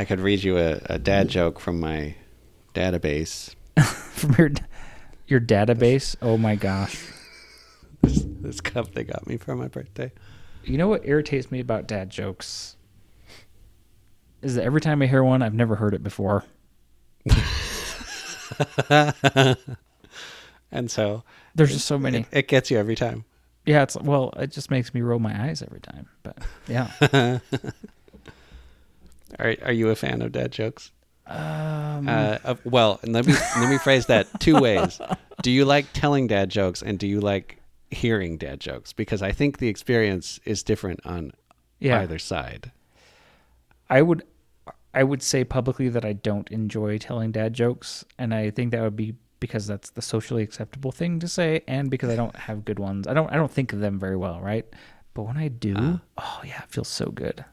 I could read you a, a dad joke from my database. From your your database. Oh my gosh. This, this cup they got me for my birthday. You know what irritates me about dad jokes? Is that every time I hear one, I've never heard it before. And so There's just so many. it, it gets you every time. Yeah, it's well, it just makes me roll my eyes every time. But yeah. Are are you a fan of dad jokes? Um, Uh, of- well, let me let me phrase that two ways. Do you like telling dad jokes, and do you like hearing dad jokes? Because I think the experience is different on yeah. either side. I would I would say publicly that I don't enjoy telling dad jokes, and I think that would be because that's the socially acceptable thing to say, and because I don't have good ones. I don't I don't think of them very well, right? But when I do, oh yeah, it feels so good.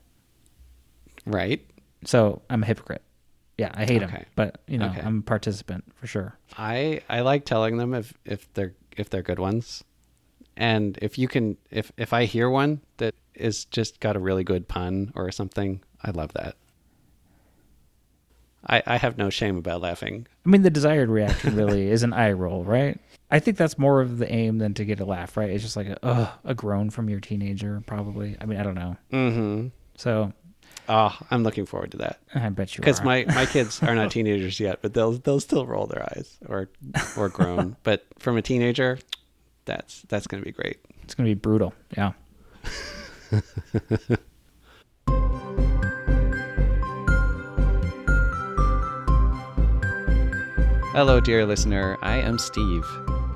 Right? So I'm a hypocrite. Yeah, I hate them, but you know Okay. I'm a participant for sure. I I like telling them if if they're if they're good ones, and if you can if if I hear one that is just got a really good pun or something, I love that. I I have no shame about laughing. I mean, the desired reaction really is an eye roll, right? I think that's more of the aim than to get a laugh, right? It's just like a a groan from your teenager, probably. I mean, I don't know. Mm-hmm. So Oh, I'm looking forward to that. I bet you because my my kids are not teenagers yet, but they'll they'll still roll their eyes or or groan. but from a teenager, that's that's gonna be great. it's gonna be brutal. Yeah. Hello, dear listener. I am Steve.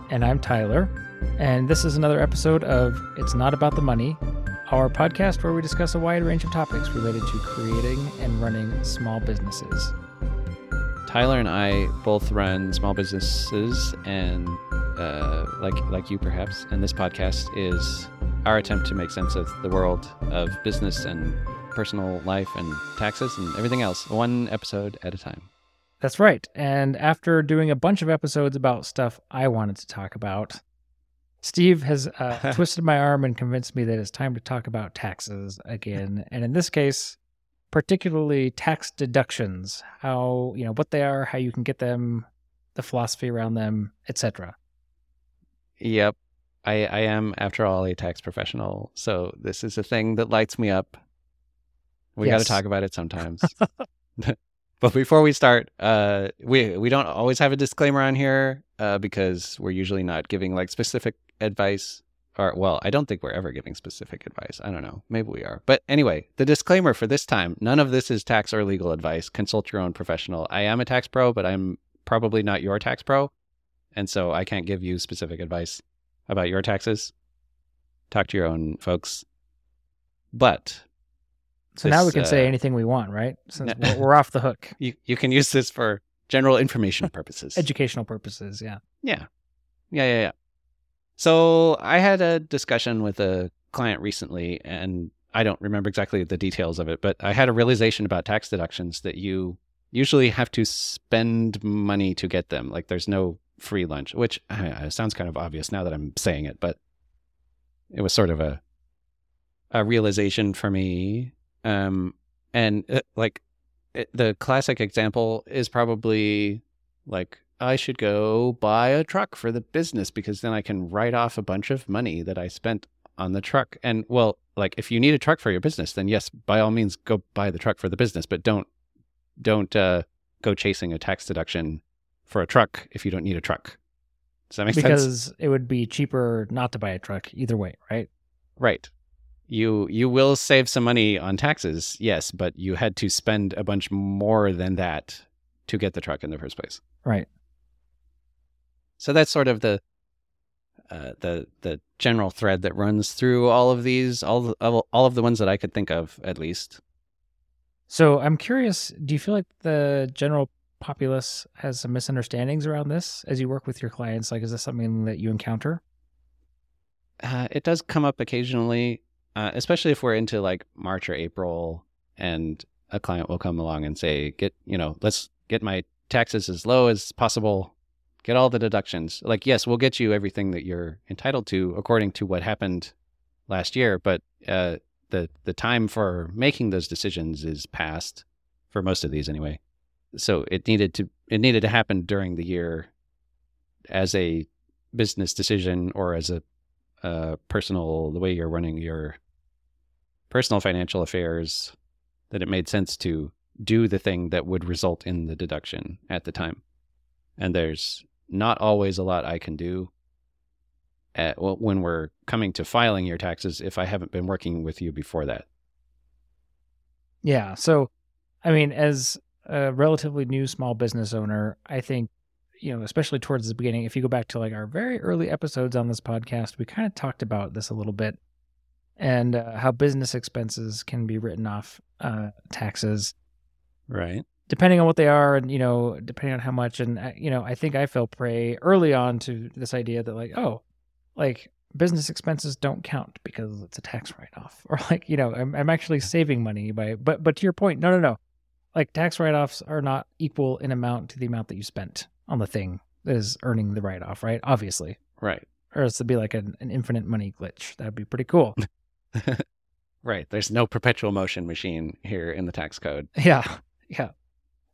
And I'm Tyler, and this is another episode of It's Not About the Money, our podcast where we discuss a wide range of topics related to creating and running small businesses. Tyler and I both run small businesses, and uh, like like you perhaps. And this podcast is our attempt to make sense of the world of business and personal life and taxes and everything else, one episode at a time. That's right. And after doing a bunch of episodes about stuff I wanted to talk about, Steve has uh, twisted my arm and convinced me that it's time to talk about taxes again. And in this case, particularly tax deductions, how, you know, what they are, how you can get them, the philosophy around them, etc. Yep. I, I am, after all, a tax professional. So this is a thing that lights me up. We got to talk about it sometimes. but before we start, uh, we we don't always have a disclaimer on here uh, because we're usually not giving like specific advice. Or well, I don't think we're ever giving specific advice. I don't know. Maybe we are. But anyway, the disclaimer for this time: none of this is tax or legal advice. Consult your own professional. I am a tax pro, but I'm probably not your tax pro, and so I can't give you specific advice about your taxes. Talk to your own folks. But So now we This, can say uh, anything we want, right? Since no- we're, we're off the hook. you, you can use this for general information purposes. Educational purposes, yeah. yeah. Yeah, yeah, yeah. So I had a discussion with a client recently, and I don't remember exactly the details of it, but I had a realization about tax deductions that you usually have to spend money to get them. Like there's no free lunch, which uh, sounds kind of obvious now that I'm saying it, but it was sort of a a realization for me. Um, and uh, like it, the classic example is probably like I should go buy a truck for the business because then I can write off a bunch of money that I spent on the truck. And well, like if you need a truck for your business, then yes, by all means go buy the truck for the business, but don't don't uh, go chasing a tax deduction for a truck if you don't need a truck. Does that make sense? Because it would be cheaper not to buy a truck either way, right? Right. You you will save some money on taxes, yes, but you had to spend a bunch more than that to get the truck in the first place. Right. So that's sort of the uh, the the general thread that runs through all of these, all all of the ones that I could think of, at least. So I'm curious, do you feel like the general populace has some misunderstandings around this as you work with your clients? Like, is this something that you encounter? Uh, it does come up occasionally, uh, especially if we're into like March or April, and a client will come along and say, "Get you know, let's get my taxes as low as possible, get all the deductions." Like, yes, we'll get you everything that you're entitled to according to what happened last year, but uh, the the time for making those decisions is past, for most of these anyway. So it needed to it needed to happen during the year as a business decision or as a uh, personal the way you're running your personal financial affairs that it made sense to do the thing that would result in the deduction at the time. And there's not always a lot I can do at, well, when we're coming to filing your taxes if I haven't been working with you before that. Yeah. So, I mean, as a relatively new small business owner, I think, you know, especially towards the beginning, if you go back to like our very early episodes on this podcast, we kind of talked about this a little bit and uh, how business expenses can be written off uh, taxes. Right. Depending on what they are, and you know, depending on how much, and uh, you know, I think I fell prey early on to this idea that like, oh, like business expenses don't count because it's a tax write-off, or like, you know, I'm I'm actually saving money by, but but to your point, no, no, no, like tax write-offs are not equal in amount to the amount that you spent on the thing that is earning the write-off, right? Obviously, Right. or else it'd be like an, an infinite money glitch. That'd be pretty cool. right. There's no perpetual motion machine here in the tax code. Yeah, yeah.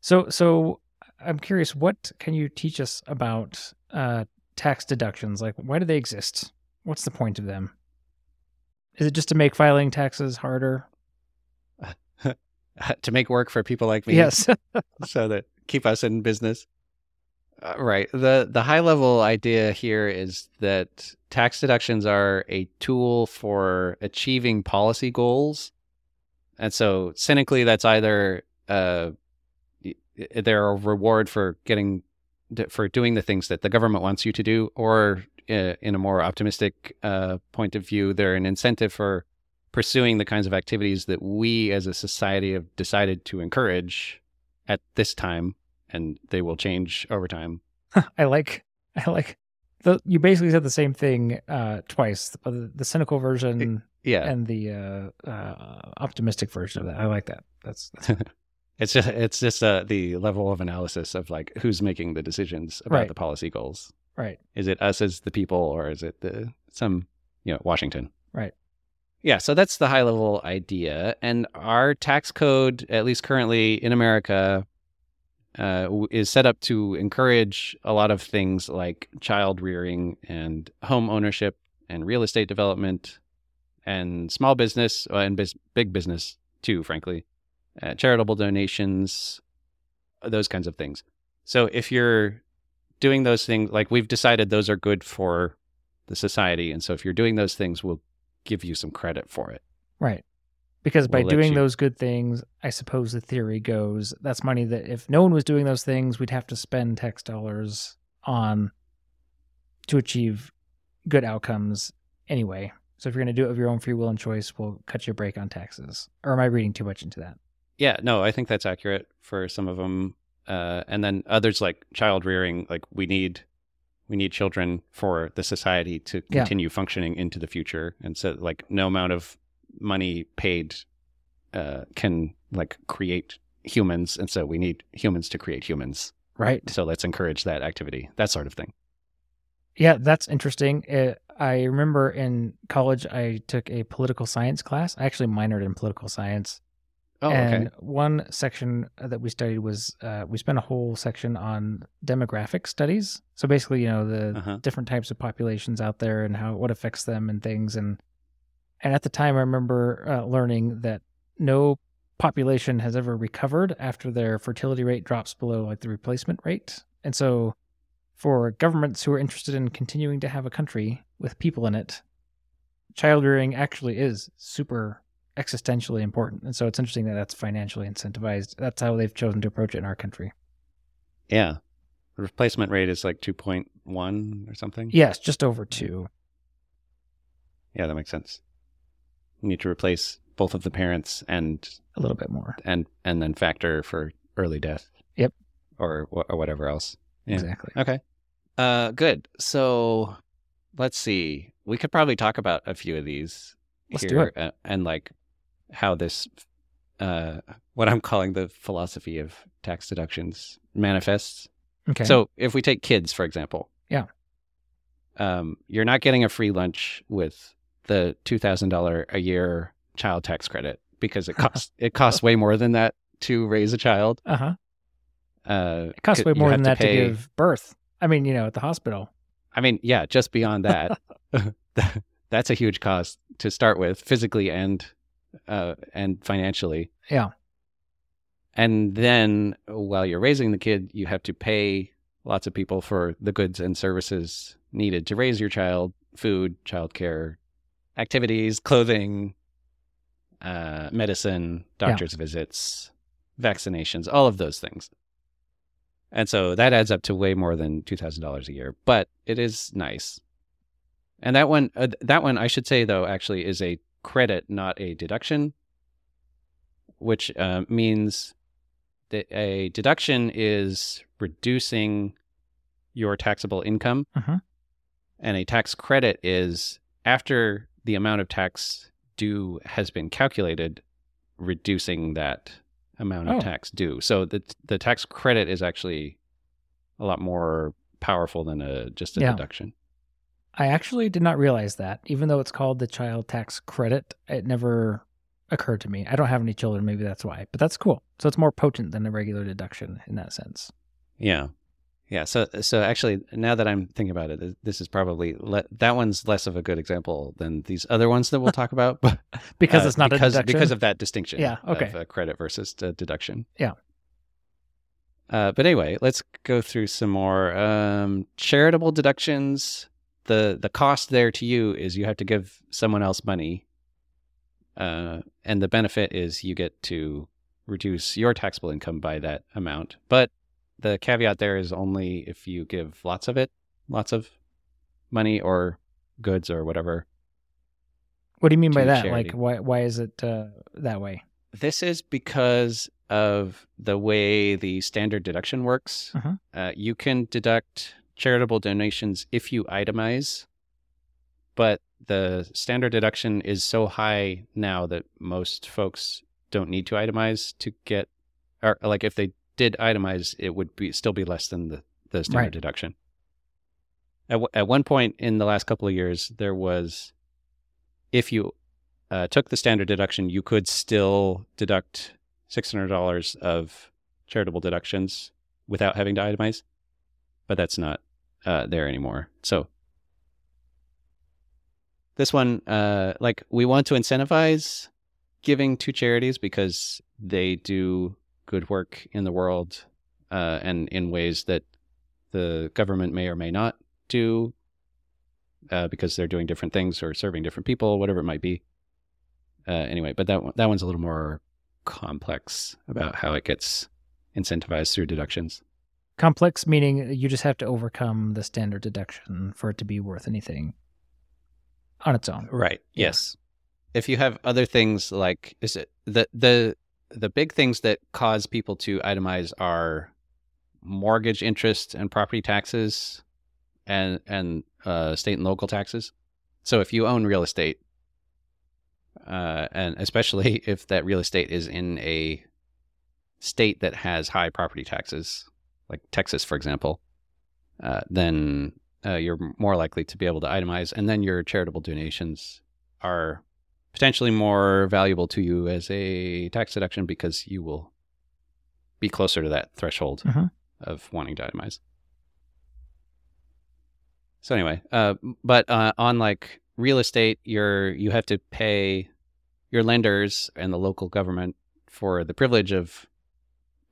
So, so I'm curious, what can you teach us about uh, tax deductions? Like, why do they exist? What's the point of them? Is it just to make filing taxes harder? to make work for people like me. Yes. so that keep us in business. Uh, right. The the high level idea here is that tax deductions are a tool for achieving policy goals. And so cynically that's either uh they're a reward for getting for doing the things that the government wants you to do or uh, in a more optimistic uh, point of view they're an incentive for pursuing the kinds of activities that we as a society have decided to encourage at this time and they will change over time. I like, I like. The, you basically said the same thing uh, twice. The, the cynical version Yeah. and the uh, uh, optimistic version of that. I like that. That's, that's it's just it's just uh, the level of analysis of like who's making the decisions about Right. the policy goals. right. Is it us as the people or is it the some you know Washington? Right. Yeah, so that's the high level idea and our tax code at least currently in America uh, is set up to encourage a lot of things like child rearing and home ownership and real estate development and small business uh, and bus- big business too, frankly, uh, charitable donations, those kinds of things. So if you're doing those things, like we've decided those are good for the society, and so if you're doing those things, we'll give you some credit for it. Right. Because by We'll doing you- those good things, I suppose the theory goes that's money that if no one was doing those things, we'd have to spend tax dollars on to achieve good outcomes anyway. So if you're going to do it of your own free will and choice, we'll cut you a break on taxes. Or am I reading too much into that? Yeah, no, I think that's accurate for some of them. Uh, and then others like child rearing, like we need we need children for the society to Yeah. continue functioning into the future. And so like no amount of money paid uh, can like create humans. And so we need humans to create humans. Right. So let's encourage that activity, that sort of thing. Yeah, that's interesting. Uh I remember in college, I took a political science class. I actually minored in political science. Oh, and okay. one section that we studied was uh, we spent a whole section on demographic studies. So basically, you know, the Uh-huh. different types of populations out there and how what affects them and things. And and at the time, I remember uh, learning that no population has ever recovered after their fertility rate drops below like the replacement rate. And so, for governments who are interested in continuing to have a country with people in it, child rearing actually is super existentially important. And so it's interesting that that's financially incentivized. That's how they've chosen to approach it in our country. Yeah. The replacement rate is like 2.1 or something. Yes, just over two. Yeah, that makes sense. Need to replace both of the parents and A little bit more. and and then factor for early death. Yep. Or or whatever else. Yeah. Exactly. Okay. Uh, good. So let's see. We could probably talk about a few of these Let's do here it. uh, and like how this, uh, what I'm calling the philosophy of tax deductions manifests. Okay. So if we take kids, for example. Yeah. Um, you're not getting a free lunch with the $2,000 a year child tax credit because it costs, it costs way more than that to raise a child. Uh huh. Uh, It costs way more than that to, give birth. I mean, you know, at the hospital. I mean, yeah, just beyond that, that's a huge cost to start with, physically and uh, and financially. Yeah. And then while you're raising the kid, you have to pay lots of people for the goods and services needed to raise your child: food, childcare, activities, clothing, uh, medicine, doctor's visits, vaccinations, all of those things. And so that adds up to way more than two thousand dollars a year, but it is nice. And that one, uh, that one, I should say though, actually is a credit, not a deduction, which uh, means that a deduction is reducing your taxable income, Mhm. and a tax credit is after the amount of tax due has been calculated, reducing that amount of Oh. tax due. So the the tax credit is actually a lot more powerful than a just a Yeah. deduction. I actually did not realize that. Even though it's called the child tax credit, it never occurred to me. I don't have any children, maybe that's why. But that's cool. So it's more potent than a regular deduction in that sense. Yeah. Yeah. So, so actually, now that I'm thinking about it, this is probably le- that one's less of a good example than these other ones that we'll talk about, but Because uh, it's not because, a deduction. because of that distinction. Yeah, okay. Of uh, credit versus uh, deduction. Yeah. Uh, but anyway, let's go through some more um, charitable deductions. the The cost there to you is you have to give someone else money, uh, and the benefit is you get to reduce your taxable income by that amount. But the caveat there is only if you give lots of it, lots of money or goods or whatever. what do you mean by that? charity. Like, why why is it uh, that way? This is because of the way the standard deduction works. Mhm. Uh, you can deduct charitable donations if you itemize, but the standard deduction is so high now that most folks don't need to itemize to get, or like if they did itemize, it would be still be less than the, the standard Right. deduction. At, w- at one point in the last couple of years, there was, if you uh, took the standard deduction, you could still deduct six hundred dollars of charitable deductions without having to itemize, but that's not uh, there anymore. So this one, uh, like we want to incentivize giving to charities because they do good work in the world uh, and in ways that the government may or may not do uh, because they're doing different things or serving different people, whatever it might be. Uh, anyway, but that one, that one's a little more complex about how it gets incentivized through deductions. Complex meaning you just have to overcome the standard deduction for it to be worth anything on its own. Right. Yeah. Yes. If you have other things like is it the the the big things that cause people to itemize are mortgage interest and property taxes and and uh, state and local taxes. So if you own real estate, uh, and especially if that real estate is in a state that has high property taxes, like Texas, for example, uh, then uh, you're more likely to be able to itemize, and then your charitable donations are potentially more valuable to you as a tax deduction because you will be closer to that threshold Mhm. of wanting to itemize. So anyway, uh, but uh, on like real estate, you're you have to pay your lenders and the local government for the privilege of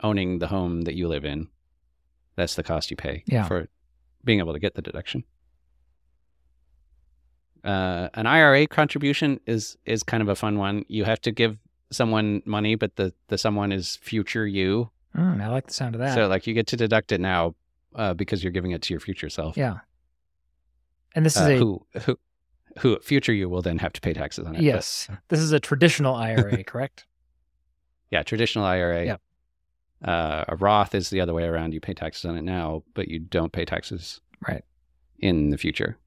owning the home that you live in. That's the cost you pay Yeah. for being able to get the deduction. Uh, an IRA contribution is is kind of a fun one. You have to give someone money, but the the someone is future you. Mm, I like the sound of that. So like you get to deduct it now uh, because you're giving it to your future self. yeah. And this is Uh, a who who who future you will then have to pay taxes on it. but- yes. This is a traditional IRA, correct? yeah, traditional IRA. Yeah. Uh, a Roth is the other way around. You pay taxes on it now, but you don't pay taxes Right. in the future.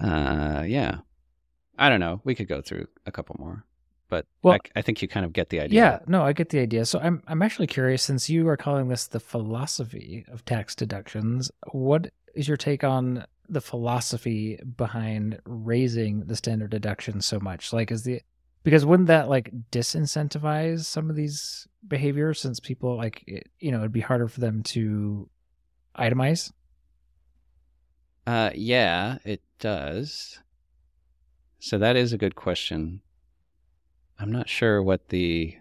Uh, yeah. I don't know. We could go through a couple more, but Well- I, I think you kind of get the idea. Yeah, no, I get the idea. So I'm I'm actually curious since you are calling this the philosophy of tax deductions, what is your take on the philosophy behind raising the standard deduction so much? Like is the Because wouldn't that like disincentivize some of these behaviors since people like it, you know it'd be harder for them to itemize? Uh, yeah, it does. So that is a good question. I'm not sure what the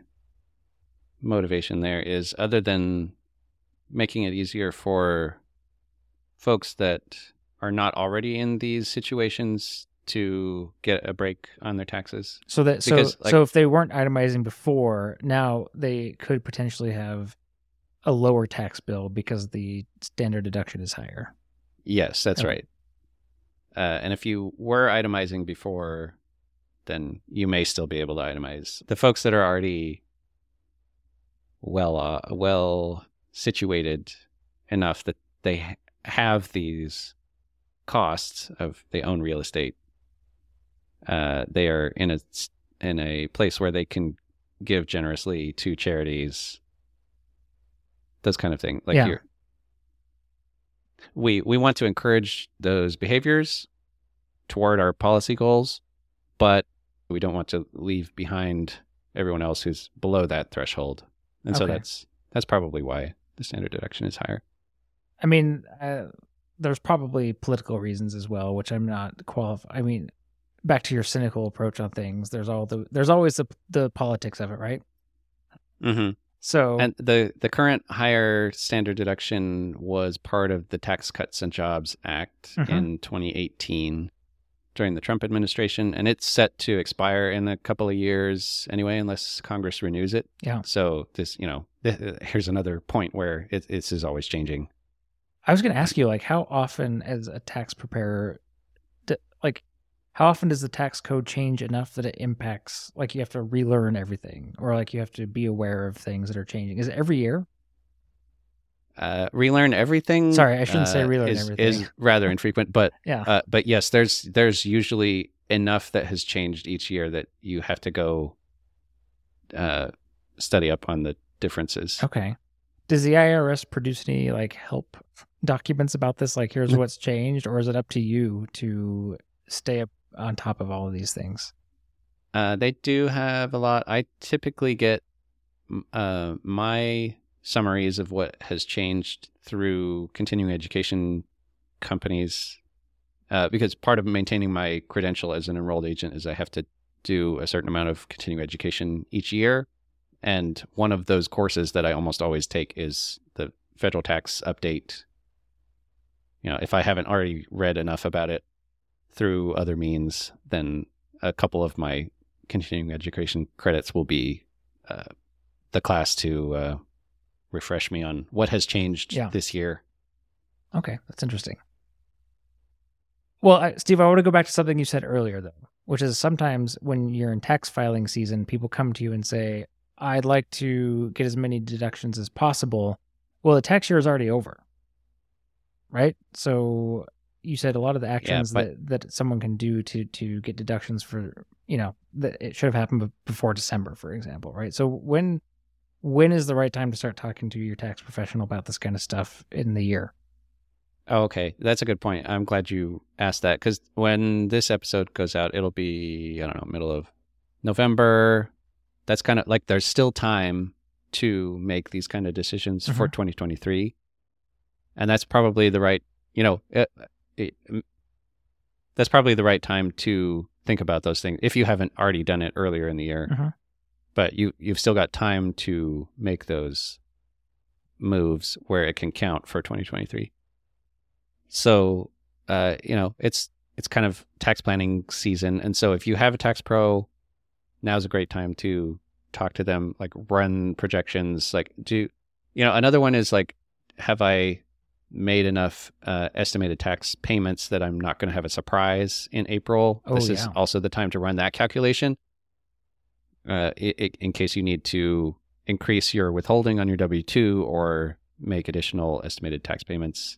motivation there is, other than making it easier for folks that are not already in these situations to get a break on their taxes. So that so like- so if they weren't itemizing before, now they could potentially have a lower tax bill because the standard deduction is higher. Yes, that's Okay. right. Uh, and if you were itemizing before, then you may still be able to itemize. The folks that are already well uh, well situated enough that they ha- have these costs of they own real estate, uh, they are in a in a place where they can give generously to charities. Those kind of thing, like Yeah. you're we we want to encourage those behaviors toward our policy goals, but we don't want to leave behind everyone else who's below that threshold. And so that's that's probably why the standard deduction is higher. I mean, uh, there's probably political reasons as well, which I'm not qualified. I mean, back to your cynical approach on things. There's all the there's always the the politics of it, right? Mm-hmm. So And the the current higher standard deduction was part of the Tax Cuts and Jobs Act Mhm. in 2018 during the Trump administration, and it's set to expire in a couple of years anyway, unless Congress renews it. Yeah. So this, you know, th- here's another point where it, this is always changing. I was going to ask you, like, how often, as a tax preparer, d- like, how often does the tax code change enough that it impacts, like, you have to relearn everything, or like you have to be aware of things that are changing? Is it every year? Uh, relearn everything. Sorry, I shouldn't say uh, relearn is, everything. Is rather infrequent, but Yeah. uh, but yes, there's there's usually enough that has changed each year that you have to go uh, study up on the differences. Okay. Does the IRS produce any like help documents about this? Like, here's what's changed, or is it up to you to stay up on top of all of these things? Uh, they do have a lot. I typically get uh, my summaries of what has changed through continuing education companies uh, because part of maintaining my credential as an enrolled agent is I have to do a certain amount of continuing education each year. And one of those courses that I almost always take is the federal tax update. You know, if I haven't already read enough about it through other means, then a couple of my continuing education credits will be uh, the class to uh, refresh me on what has changed Yeah. this year. Okay, that's interesting. Well, I, Steve, I want to go back to something you said earlier, though, which is sometimes when you're in tax filing season, people come to you and say, I'd like to get as many deductions as possible. Well, the tax year is already over, right? So you said a lot of the actions but- that, that someone can do to to get deductions for, you know, that it should have happened before December, for example, right? So when when is the right time to start talking to your tax professional about this kind of stuff in the year? Oh, okay. That's a good point. I'm glad you asked that because when this episode goes out, it'll be, I don't know, middle of November. That's kind of like there's still time to make these kind of decisions for mm-hmm. 2023. And that's probably the right, you know, eh, it, that's probably the right time to think about those things if you haven't already done it earlier in the year. Mhm. But you, you've still got time to make those moves where it can count for 2023. So, uh, you know, it's it's kind of tax planning season, and so if you have a tax pro, now's a great time to talk to them, like run projections, like do, you know, another one is like, have I made enough uh, estimated tax payments that I'm not going to have a surprise in April? Oh, this is also the time to run that calculation, uh, in case you need to increase your withholding on your W two or make additional estimated tax payments.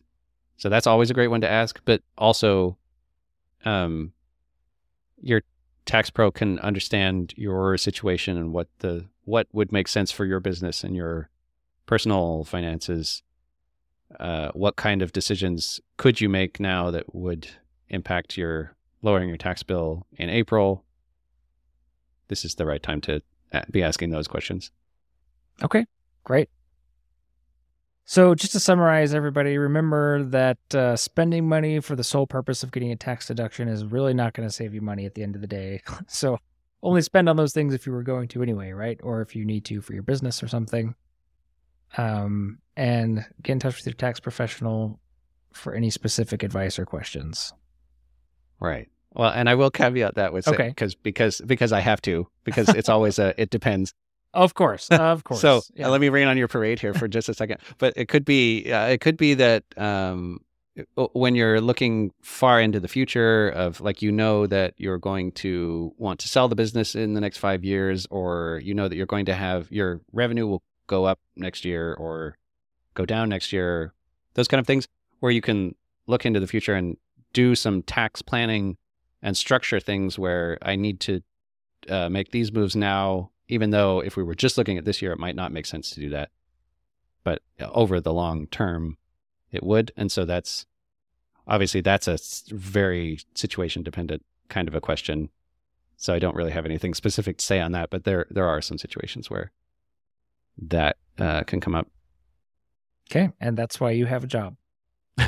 So that's always a great one to ask, but also um your tax pro can understand your situation and what the what would make sense for your business and your personal finances. Uh, what kind of decisions could you make now that would impact your lowering your tax bill in April? this is the right time to uh, be asking those questions. Okay, great. So, just to summarize, everybody, remember that uh, spending money for the sole purpose of getting a tax deduction is really not going to save you money at the end of the day. so, only spend on those things if you were going to anyway, right? Or if you need to for your business or something. Um, and get in touch with your tax professional for any specific advice or questions. Right. Well, and I will caveat that with Okay. because because because I have to because it's always a it depends. Of course, of course. So yeah. uh, let me rain on your parade here for just a second. But it could be uh, it could be that um, uh, when you're looking far into the future of like you know that you're going to want to sell the business in the next five years, or you know that you're going to have your revenue will go up next year or go down next year, those kind of things where you can look into the future and do some tax planning and structure things where I need to uh, make these moves now, even though if we were just looking at this year, it might not make sense to do that. But over the long term, it would. And so that's obviously that's a very situation dependent kind of a question. So I don't really have anything specific to say on that, but there there are some situations where that uh, can come up. okay, and that's why you have a job.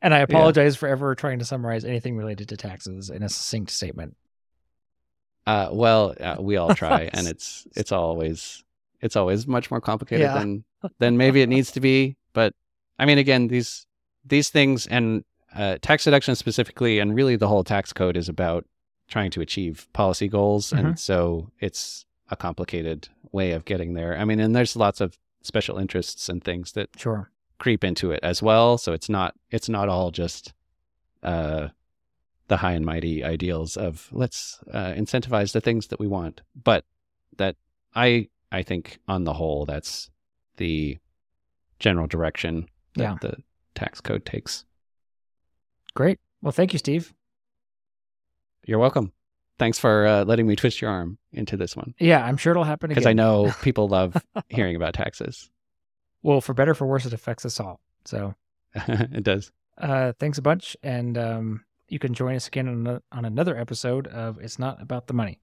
And I apologize for ever trying to summarize anything related to taxes in a succinct statement. Uh, well, uh, we all try, and it's it's always it's always much more complicated Yeah. than than maybe it needs to be. But I mean, again, these these things and uh, tax deduction specifically, and really the whole tax code is about trying to achieve policy goals, Mhm. and so it's a complicated way of getting there. I mean, and there's lots of special interests and things that Sure. creep into it as well. So it's not it's not all just uh, the high and mighty ideals of let's uh, incentivize the things that we want, but that I I think on the whole that's the general direction that Yeah. the tax code takes. Great. Well, thank you, Steve. You're welcome. Thanks for uh, letting me twist your arm into this one Yeah, I'm sure it'll happen again. because I know people love hearing about taxes. Well, for better or for worse, it affects us all. So, it does. uh, thanks a bunch, and um, you can join us again on, on another episode of "It's Not About the Money."